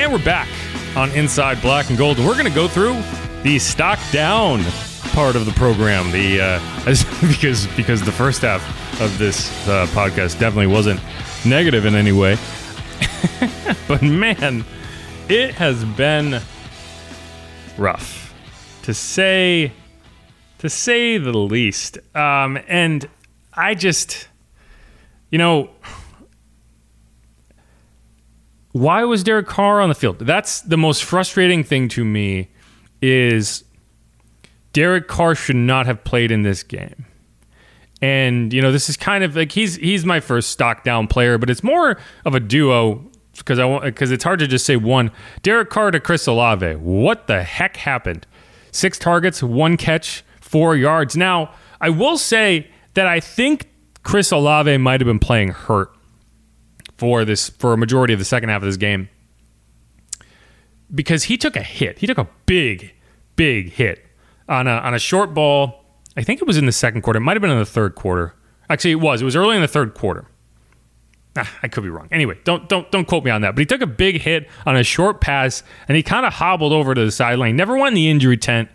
And we're back on Inside Black and Gold. We're going to go through the stock down part of the program. The uh, because because the first half of this uh, podcast definitely wasn't negative in any way. but man, it has been rough to say to say the least. Um, and I just, you know, why was Derek Carr on the field? That's the most frustrating thing to me is Derek Carr should not have played in this game. And you know, this is kind of like he's he's my first stock down player, but it's more of a duo because I want because it's hard to just say one. Derek Carr to Chris Olave. What the heck happened? Six targets, one catch, four yards. Now, I will say that I think Chris Olave might have been playing hurt for this for a majority of the second half of this game because he took a hit. He took a big, big hit on a on a short ball. I think it was in the second quarter. It might have been in the third quarter. Actually, it was. It was early in the third quarter. Ah, I could be wrong. Anyway, don't don't don't quote me on that. But he took a big hit on a short pass, and he kind of hobbled over to the sideline. Never won the injury tent,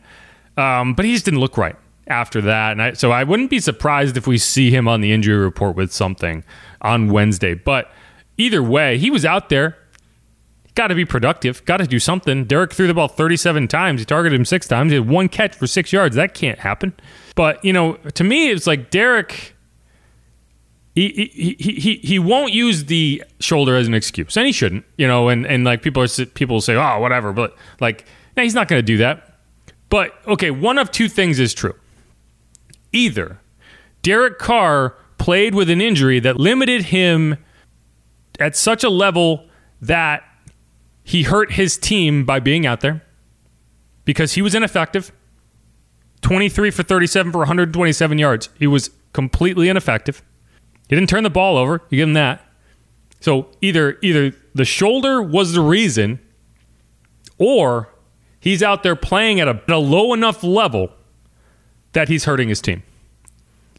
um, but he just didn't look right after that. And I, so I wouldn't be surprised if we see him on the injury report with something on Wednesday. But either way, he was out there got to be productive, got to do something. Derek threw the ball 37 times. He targeted him six times. He had one catch for six yards. That can't happen. But, you know, to me, it's like Derek. He, he, he, he, he won't use the shoulder as an excuse, and he shouldn't, you know. And, and like people are people say, oh, whatever, but like, no, he's not going to do that. But okay, one of two things is true. Either Derek Carr played with an injury that limited him at such a level that he hurt his team by being out there because he was ineffective. 23 for 37 for 127 yards. He was completely ineffective. He didn't turn the ball over. You give him that. So either either the shoulder was the reason or he's out there playing at a, at a low enough level that he's hurting his team.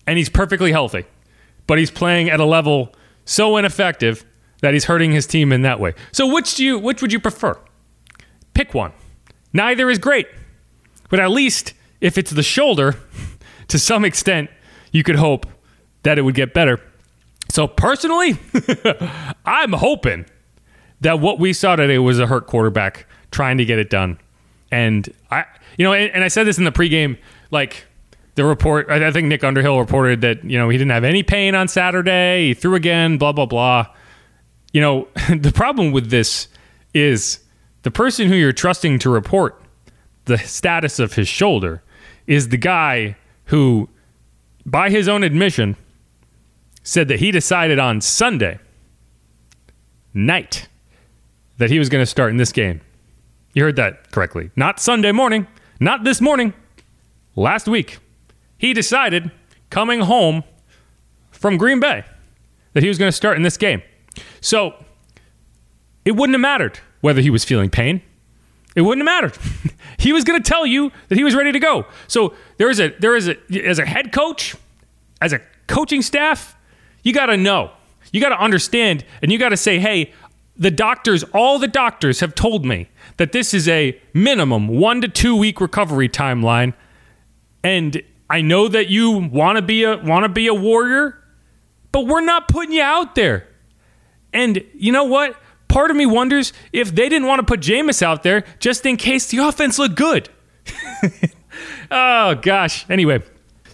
And he's perfectly healthy. But he's playing at a level so ineffective that he's hurting his team in that way. So which do you which would you prefer? Pick one. Neither is great. But at least if it's the shoulder, to some extent, you could hope that it would get better. So personally, I'm hoping that what we saw today was a hurt quarterback trying to get it done. And I you know, and, and I said this in the pregame, like the report I think Nick Underhill reported that, you know, he didn't have any pain on Saturday. He threw again, blah, blah, blah you know, the problem with this is the person who you're trusting to report the status of his shoulder is the guy who, by his own admission, said that he decided on Sunday night that he was going to start in this game. You heard that correctly. Not Sunday morning, not this morning, last week. He decided coming home from Green Bay that he was going to start in this game. So it wouldn't have mattered whether he was feeling pain. It wouldn't have mattered. he was going to tell you that he was ready to go. So there is a there is a as a head coach, as a coaching staff, you got to know. You got to understand and you got to say, "Hey, the doctors, all the doctors have told me that this is a minimum 1 to 2 week recovery timeline and I know that you want to be a want to be a warrior, but we're not putting you out there. And you know what? Part of me wonders if they didn't want to put Jameis out there just in case the offense looked good. oh, gosh. Anyway,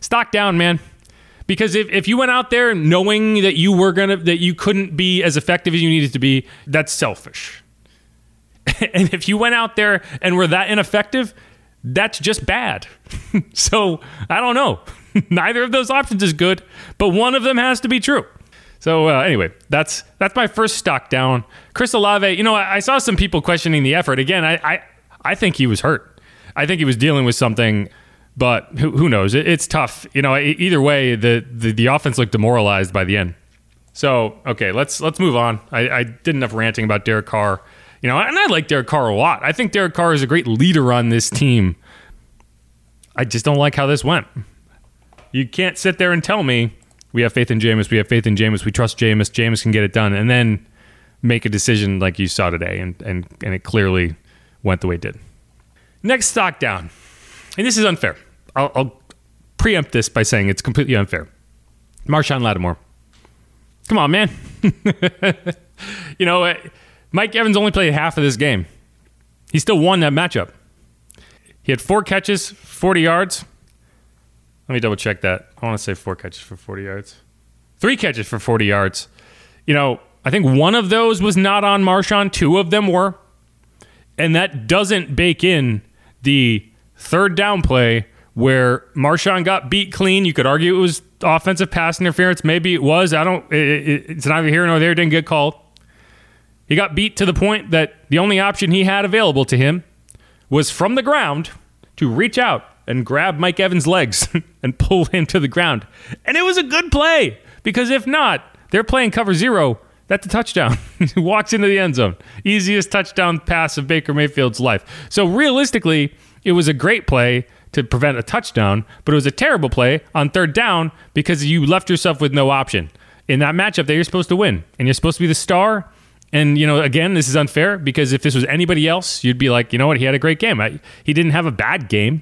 stock down, man. Because if, if you went out there knowing that you were gonna that you couldn't be as effective as you needed to be, that's selfish. and if you went out there and were that ineffective, that's just bad. so I don't know. Neither of those options is good, but one of them has to be true. So uh, anyway, that's that's my first stock down. Chris Olave, you know, I, I saw some people questioning the effort. Again, I, I, I think he was hurt. I think he was dealing with something, but who, who knows? It, it's tough. You know, either way, the, the the offense looked demoralized by the end. So okay, let's let's move on. I, I did enough ranting about Derek Carr. You know, and I like Derek Carr a lot. I think Derek Carr is a great leader on this team. I just don't like how this went. You can't sit there and tell me we have faith in Jameis. We have faith in Jameis. We trust Jameis. Jameis can get it done. And then make a decision like you saw today, and and and it clearly went the way it did. Next stock down, and this is unfair. I'll, I'll preempt this by saying it's completely unfair. Marshon Lattimore. Come on, man. you know, Mike Evans only played half of this game. He still won that matchup. He had four catches, 40 yards. Let me double check that. I want to say four catches for 40 yards. Three catches for 40 yards. You know, I think one of those was not on Marshon, two of them were. And that doesn't bake in the third down play where Marshon got beat clean. You could argue it was offensive pass interference. Maybe it was. I don't. It, it's neither here nor there. Didn't get called. He got beat to the point that the only option he had available to him was from the ground to reach out and grab Mike Evans' legs and pull him to the ground. And it was a good play because if not, they're playing cover zero. That's a touchdown. he walks into the end zone. Easiest touchdown pass of Baker Mayfield's life. So realistically, it was a great play to prevent a touchdown, but it was a terrible play on third down because you left yourself with no option. In that matchup that you're supposed to win, and you're supposed to be the star. And, you know, again, this is unfair because if this was anybody else, you'd be like, you know what, he had a great game. I, he didn't have a bad game,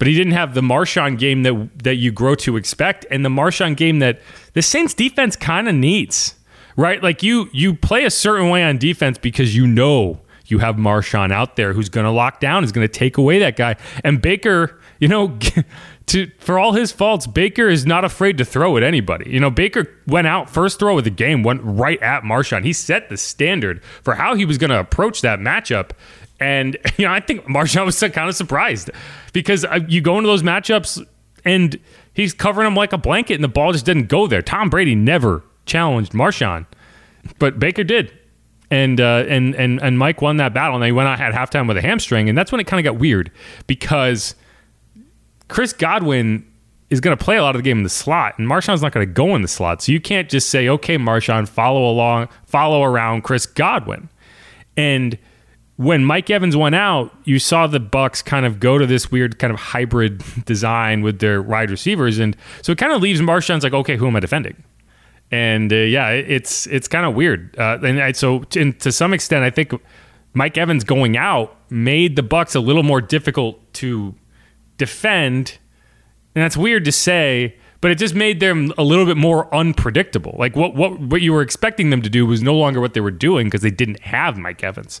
but he didn't have the Marshon game that that you grow to expect and the Marshon game that the Saints defense kind of needs. Right? Like you you play a certain way on defense because you know you have Marshon out there who's going to lock down, is going to take away that guy. And Baker, you know, to for all his faults, Baker is not afraid to throw at anybody. You know, Baker went out first throw of the game, went right at Marshon. He set the standard for how he was going to approach that matchup. And you know, I think Marshon was kind of surprised because uh, you go into those matchups and he's covering him like a blanket, and the ball just didn't go there. Tom Brady never challenged Marshon, but Baker did. And uh, and and and Mike won that battle, and they went out at halftime with a hamstring, and that's when it kind of got weird because Chris Godwin is going to play a lot of the game in the slot, and Marshon's not going to go in the slot, so you can't just say, "Okay, Marshon, follow along, follow around Chris Godwin," and when Mike Evans went out, you saw the Bucks kind of go to this weird kind of hybrid design with their wide receivers, and so it kind of leaves Marshon's like, okay, who am I defending? and uh, yeah, it's it's kind of weird. Uh, and I, so, to, to some extent, I think Mike Evans going out made the Bucks a little more difficult to defend, and that's weird to say, but it just made them a little bit more unpredictable. Like what what what you were expecting them to do was no longer what they were doing because they didn't have Mike Evans.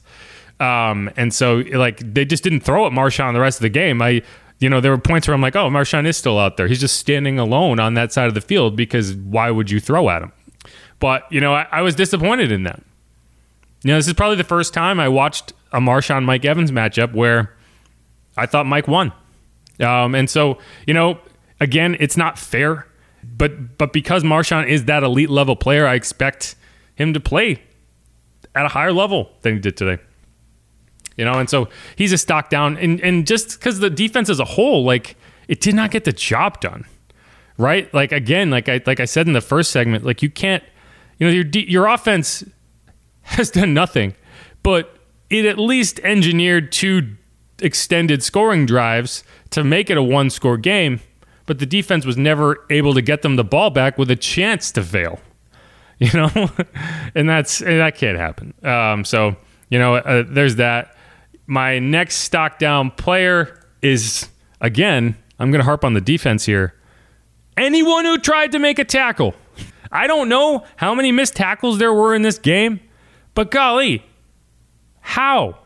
Um, and so like they just didn't throw at Marshon the rest of the game. I you know, there were points where I'm like, oh, Marshon is still out there. He's just standing alone on that side of the field because why would you throw at him? But, you know, I, I was disappointed in that. You know, this is probably the first time I watched a Marshon Mike Evans matchup where I thought Mike won. Um, and so, you know, again, it's not fair, but but because Marshon is that elite level player, I expect him to play at a higher level than he did today you know, and so he's a stock down. And and just because the defense as a whole, like it did not get the job done, right? Like again, like I like I said in the first segment, like you can't, you know, your your offense has done nothing, but it at least engineered two extended scoring drives to make it a one score game. But the defense was never able to get them the ball back with a chance to fail, you know, and that's that can't happen. Um, so you know, uh, there's that. My next stock down player is, again, I'm going to harp on the defense here. Anyone who tried to make a tackle. I don't know how many missed tackles there were in this game, but golly, how?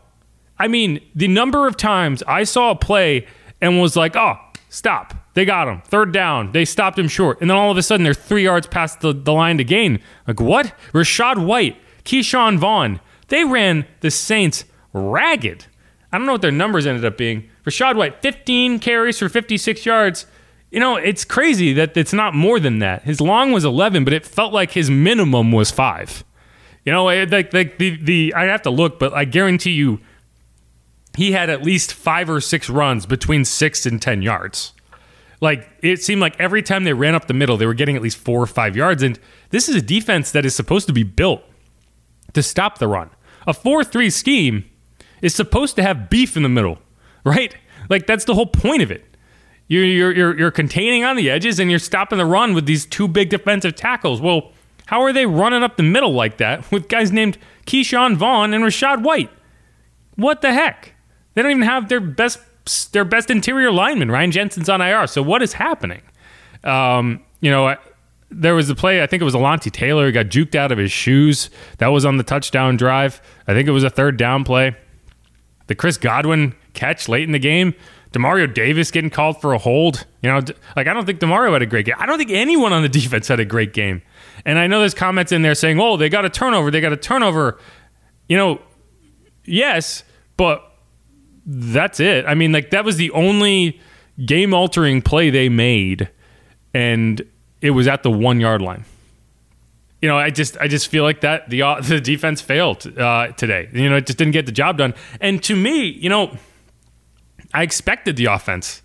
I mean, the number of times I saw a play and was like, oh, stop. They got him. Third down. They stopped him short. And then all of a sudden, they're three yards past the, the line to gain. Like, what? Rachaad White, Ke'Shawn Vaughn, they ran the Saints ragged. I don't know what their numbers ended up being. Rachaad White, 15 carries for 56 yards. You know, it's crazy that it's not more than that. His long was 11, but it felt like his minimum was five. You know, like like the the I have to look, but I guarantee you, he had at least five or six runs between six and ten yards. Like it seemed like every time they ran up the middle, they were getting at least four or five yards. And this is a defense that is supposed to be built to stop the run. A four-three scheme is supposed to have beef in the middle, right? Like that's the whole point of it. You're, you're, you're, you're containing on the edges and you're stopping the run with these two big defensive tackles. Well, How are they running up the middle like that with guys named Ke'Shawn Vaughn and Rachaad White? What the heck? They don't even have their best their best interior lineman. Ryan Jensen's on IR. So what is happening? Um, you know, there was a play. I think it was Alontae Taylor. He got juked out of his shoes. That was on the touchdown drive. I think it was a third down play. The Chris Godwin catch late in the game. Demario Davis getting called for a hold. You know, like I don't think Demario had a great game. I don't think anyone on the defense had a great game. And I know there's comments in there saying, "Oh, they got a turnover. They got a turnover." You know, yes, but that's it. I mean, like that was the only game-altering play they made, and it was at the one yard line. You know, I just I just feel like that the the defense failed uh, today. You know, it just didn't get the job done. And to me, you know, I expected the offense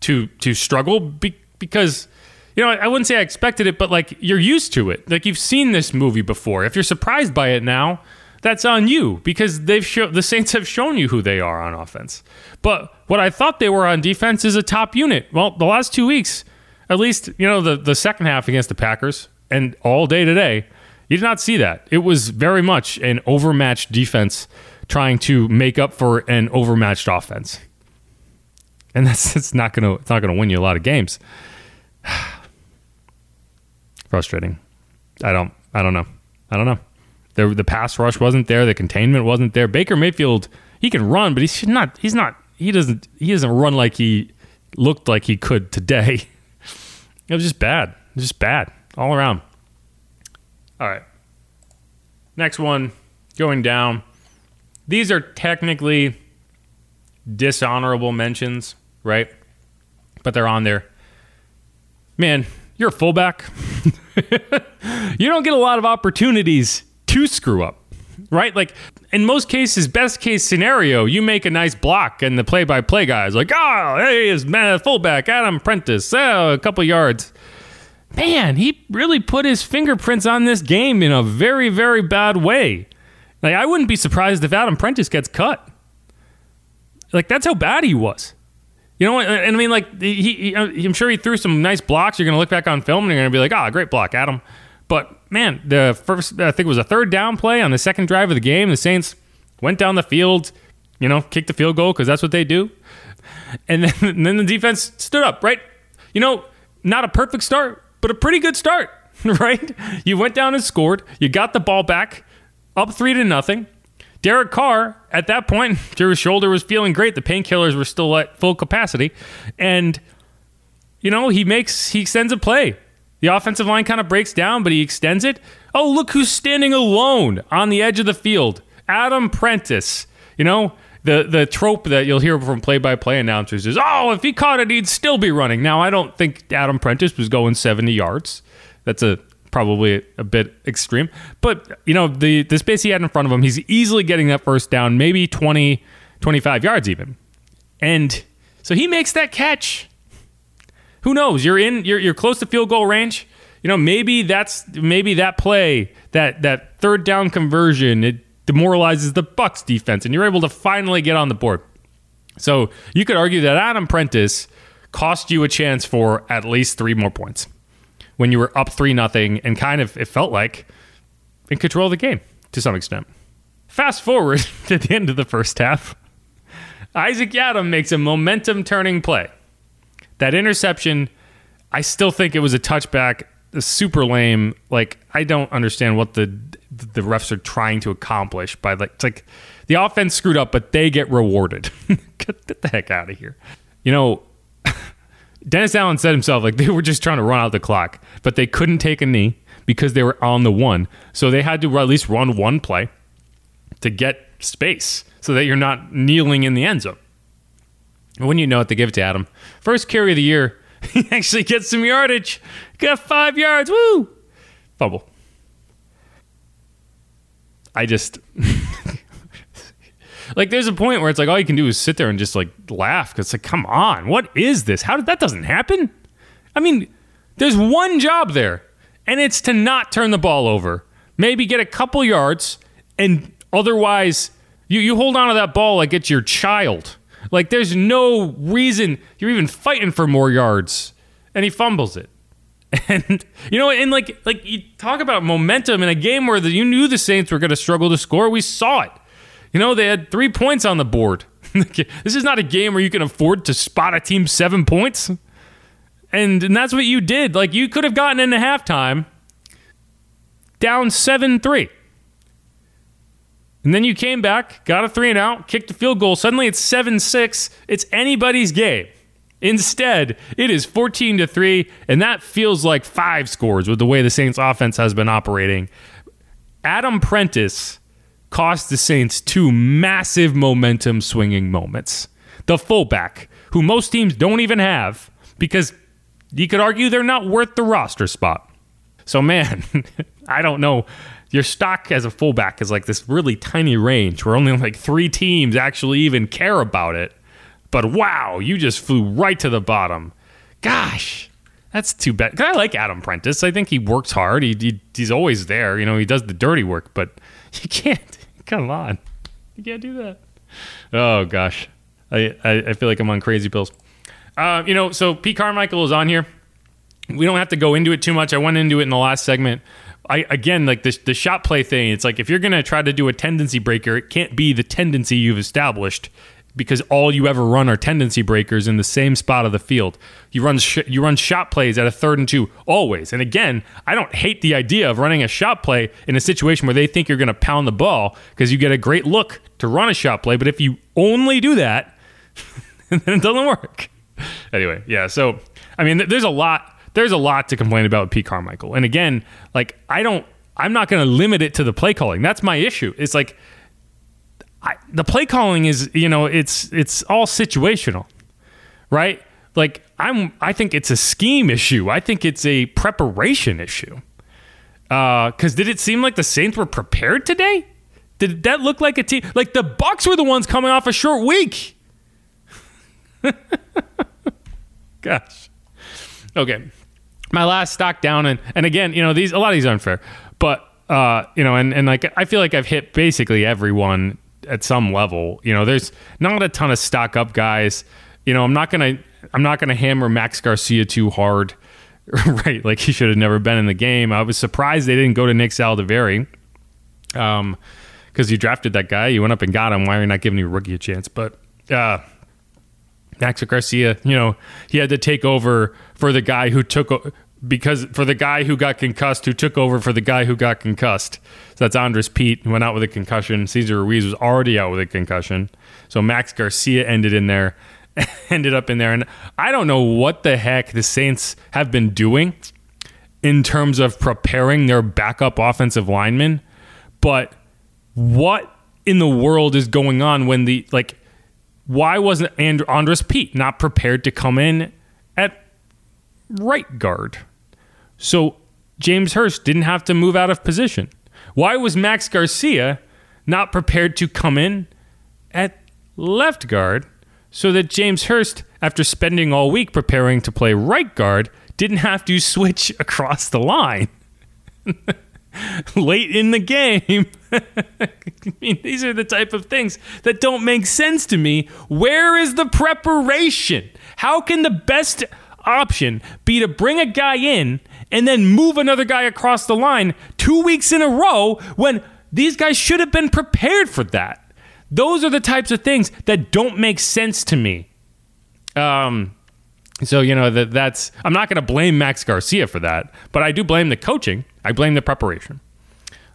to to struggle be, because you know I wouldn't say I expected it, but like you're used to it. Like you've seen this movie before. If you're surprised by it now, that's on you because they've show, the Saints have shown you who they are on offense. But what I thought they were on defense is a top unit. Well, the last two weeks, at least you know the the second half against the Packers and all day today, you did not see that. It was very much an overmatched defense trying to make up for an overmatched offense, and that's it's not gonna it's not gonna win you a lot of games. Frustrating. I don't I don't know. I don't know. The the pass rush wasn't there. The containment wasn't there. Baker Mayfield he can run, but he's not. He's not. He doesn't. He doesn't run like he looked like he could today. It was just bad. Just bad all around. All right. Next one going down. These are technically dishonorable mentions, right? But they're on there. Man, you're a fullback. you don't get a lot of opportunities to screw up, right? Like in most cases, best case scenario, you make a nice block, and the play by play guy is like, oh, hey, is fullback Adam Prentice, oh, a couple yards. Man, he really put his fingerprints on this game in a very, very bad way. Like, I wouldn't be surprised if Adam Prentice gets cut. Like, that's how bad he was. You know, and I mean, like, he, he I'm sure he threw some nice blocks. You're going to look back on film and you're going to be like, ah, oh, great block, Adam. But man, the first, I think it was a third down play on the second drive of the game. The Saints went down the field, you know, kicked the field goal because that's what they do. And then, and then the defense stood up, right? You know, not a perfect start, but a pretty good start, right? You went down and scored. You got the ball back, up three to nothing. Derek Carr, at that point, Drew's shoulder was feeling great. The painkillers were still at full capacity. And, you know, he makes, he extends a play the offensive line kind of breaks down, but he extends it. Oh, look who's standing alone on the edge of the field. Adam Prentice. You know, the the trope that you'll hear from play-by-play announcers is, "Oh, if he caught it, he'd still be running." Now, I don't think Adam Prentice was going 70 yards. That's a probably a bit extreme. But, you know, the the space he had in front of him, he's easily getting that first down, maybe 20 25 yards even. And so he makes that catch who knows? You're in. You're you're close to field goal range. You know, maybe that's maybe that play that that third down conversion it demoralizes the Bucks defense, and you're able to finally get on the board. So you could argue that Adam Prentice cost you a chance for at least three more points when you were up three nothing and kind of it felt like in control of the game to some extent. Fast forward to the end of the first half. Isaac Yiadom makes a momentum turning play. That interception, I still think it was a touchback. Super lame. Like I don't understand what the the refs are trying to accomplish by like it's like the offense screwed up, but they get rewarded. get, get the heck out of here. You know, Dennis Allen said himself like they were just trying to run out the clock, but they couldn't take a knee because they were on the one. So they had to at least run one play to get space so that you're not kneeling in the end zone. When you know it, they give it to Adam. First carry of the year. He actually gets some yardage. Got five yards. Woo! Fumble. I just. like, there's a point where it's like all you can do is sit there and just like laugh. Cause it's like, come on, what is this? How did that doesn't happen? I mean, there's one job there, and it's to not turn the ball over. Maybe get a couple yards, and otherwise, you, you hold on to that ball like it's your child like there's no reason you're even fighting for more yards. And he fumbles it. And you know, and like like you talk about momentum in a game where the, you knew the Saints were going to struggle to score. We saw it. You know, they had three points on the board. this is not a game where you can afford to spot a team seven points. And, and that's what you did. Like you could have gotten into halftime down seven three. And then you came back, got a three and out, kicked a field goal. Suddenly it's 7 6. It's anybody's game. Instead, it is 14 to 3, and that feels like five scores with the way the Saints offense has been operating. Adam Prentice cost the Saints two massive momentum swinging moments. The fullback, who most teams don't even have, because you could argue they're not worth the roster spot. So, man, I don't know your stock as a fullback is like this really tiny range where only like three teams actually even care about it. But wow, you just flew right to the bottom. Gosh, that's too bad. I like Adam Prentice. I think he works hard. He, he, he's always there. You know, he does the dirty work. But you can't. Come on, you can't do that. Oh gosh, I I, I feel like I'm on crazy pills. Uh, you know, so Pete Carmichael is on here. We don't have to go into it too much. I went into it in the last segment. I again like this the shot play thing. It's like if you're gonna try to do a tendency breaker, it can't be the tendency you've established because all you ever run are tendency breakers in the same spot of the field. You run sh- you run shot plays at a third and two always. And again, I don't hate the idea of running a shot play in a situation where they think you're going to pound the ball because you get a great look to run a shot play. But if you only do that, then it doesn't work. Anyway, yeah. So I mean, there's a lot there's a lot to complain about with Pete Carmichael. And again, like I don't, I'm not going to limit it to the play calling. That's my issue. It's like I, the play calling is, you know, it's it's all situational, right? Like I'm, I think it's a scheme issue. I think it's a preparation issue. Because uh, did it seem like the Saints were prepared today? Did that look like a team? Like the Bucks were the ones coming off a short week. Gosh. Okay my last stock down and and again you know these a lot of these are unfair but uh you know and and like i feel like i've hit basically everyone at some level. You know there's not a ton of stock up guys. You know i'm not gonna i'm not gonna hammer max garcia too hard right? Like he should have never been in the game. I was surprised they didn't go to nick saldiveri um because you drafted that guy. You went up and got him. Why are you not giving your rookie a chance? But uh Max Garcia, you know, he had to take over for the guy who took because for the guy who got concussed, who took over for the guy who got concussed. So that's Andrus Peat, who went out with a concussion. Cesar Ruiz was already out with a concussion. So Max Garcia ended in there, ended up in there. And I don't know what the heck the Saints have been doing in terms of preparing their backup offensive linemen, but what in the world is going on when the like why wasn't and- Andrus Peat not prepared to come in at right guard? So James Hurst didn't have to move out of position. Why was Max Garcia not prepared to come in at left guard so that James Hurst, after spending all week preparing to play right guard, didn't have to switch across the line? late in the game. I mean, these are the type of things that don't make sense to me. Where is the preparation? How can the best option be to bring a guy in and then move another guy across the line two weeks in a row when these guys should have been prepared for that? Those are the types of things that don't make sense to me. Um, so you know that that's I'm not going to blame Max Garcia for that, but I do blame the coaching. I blame the preparation.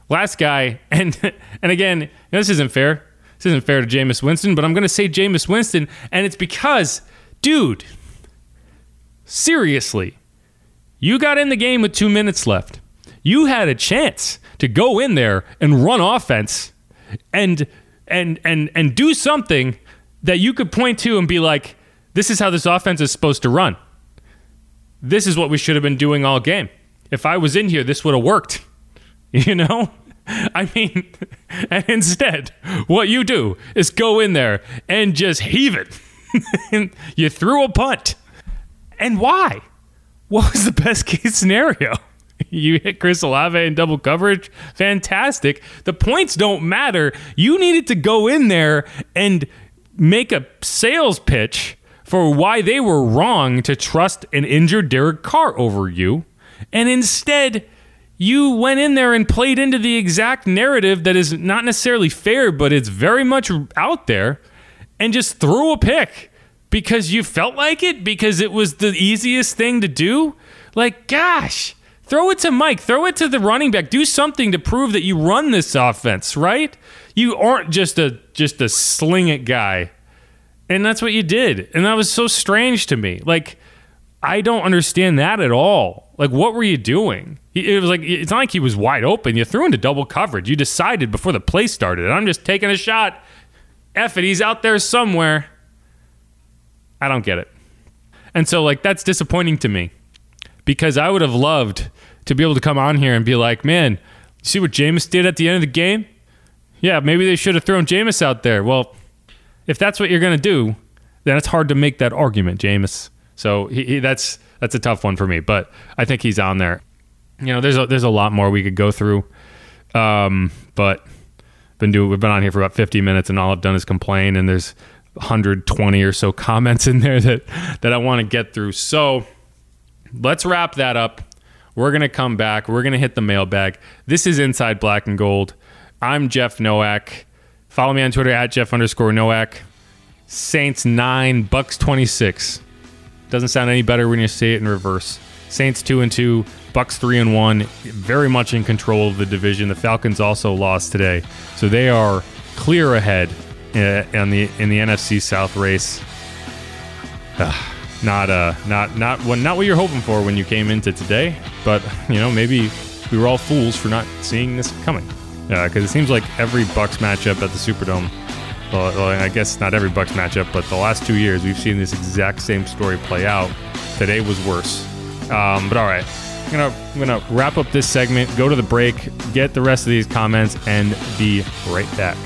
Last guy, and and again, this isn't fair. This isn't fair to Jameis Winston, but I'm going to say Jameis Winston, and it's because, dude, seriously, you got in the game with two minutes left. You had a chance to go in there and run offense, and and and and do something that you could point to and be like, this is how this offense is supposed to run. This is what we should have been doing all game. If I was in here, this would have worked. You know? I mean, and instead, what you do is go in there and just heave it. you threw a punt. And why? What was the best case scenario? You hit Chris Olave in double coverage. Fantastic. The points don't matter. You needed to go in there and make a sales pitch for why they were wrong to trust an injured Derek Carr over you. And instead, you went in there and played into the exact narrative that is not necessarily fair, but it's very much out there and just threw a pick because you felt like it, because it was the easiest thing to do. Like, gosh, throw it to Mike, throw it to the running back, do something to prove that you run this offense, right? You aren't just a just a sling it guy. And that's what you did. And that was so strange to me. Like, I don't understand that at all. Like, what were you doing? It was like it's not like he was wide open. You threw into double coverage. You decided before the play started. I'm just taking a shot. F it, he's out there somewhere. I don't get it. And so, like, that's disappointing to me because I would have loved to be able to come on here and be like, man, see what Jameis did at the end of the game? Yeah, maybe they should have thrown Jameis out there. Well, if that's what you're going to do, then it's hard to make that argument, Jameis. So he, he, that's that's a tough one for me, but I think he's on there. You know, there's a, there's a lot more we could go through, um, but been doing we've been on here for about 50 minutes, and all I've done is complain. And there's 120 or so comments in there that that I want to get through. So let's wrap that up. We're gonna come back. We're gonna hit the mailbag. This is Inside Black and Gold. I'm Jeff Nowak. Follow me on Twitter at Jeff underscore Nowak. Saints nine, Bucks 26. Doesn't sound any better when you say it in reverse. Saints two and two, Bucks three and one, very much in control of the division. The Falcons also lost today, so they are clear ahead in uh, the in the NFC South race. Uh, not uh, not not what not what you're hoping for when you came into today, but you know maybe we were all fools for not seeing this coming. Because uh, it seems like every Bucks matchup at the Superdome well, I guess not every Bucks matchup, but the last two years we've seen this exact same story play out. Today was worse. Um, but all right, I'm gonna I'm gonna wrap up this segment, go to the break, get the rest of these comments, and be right back.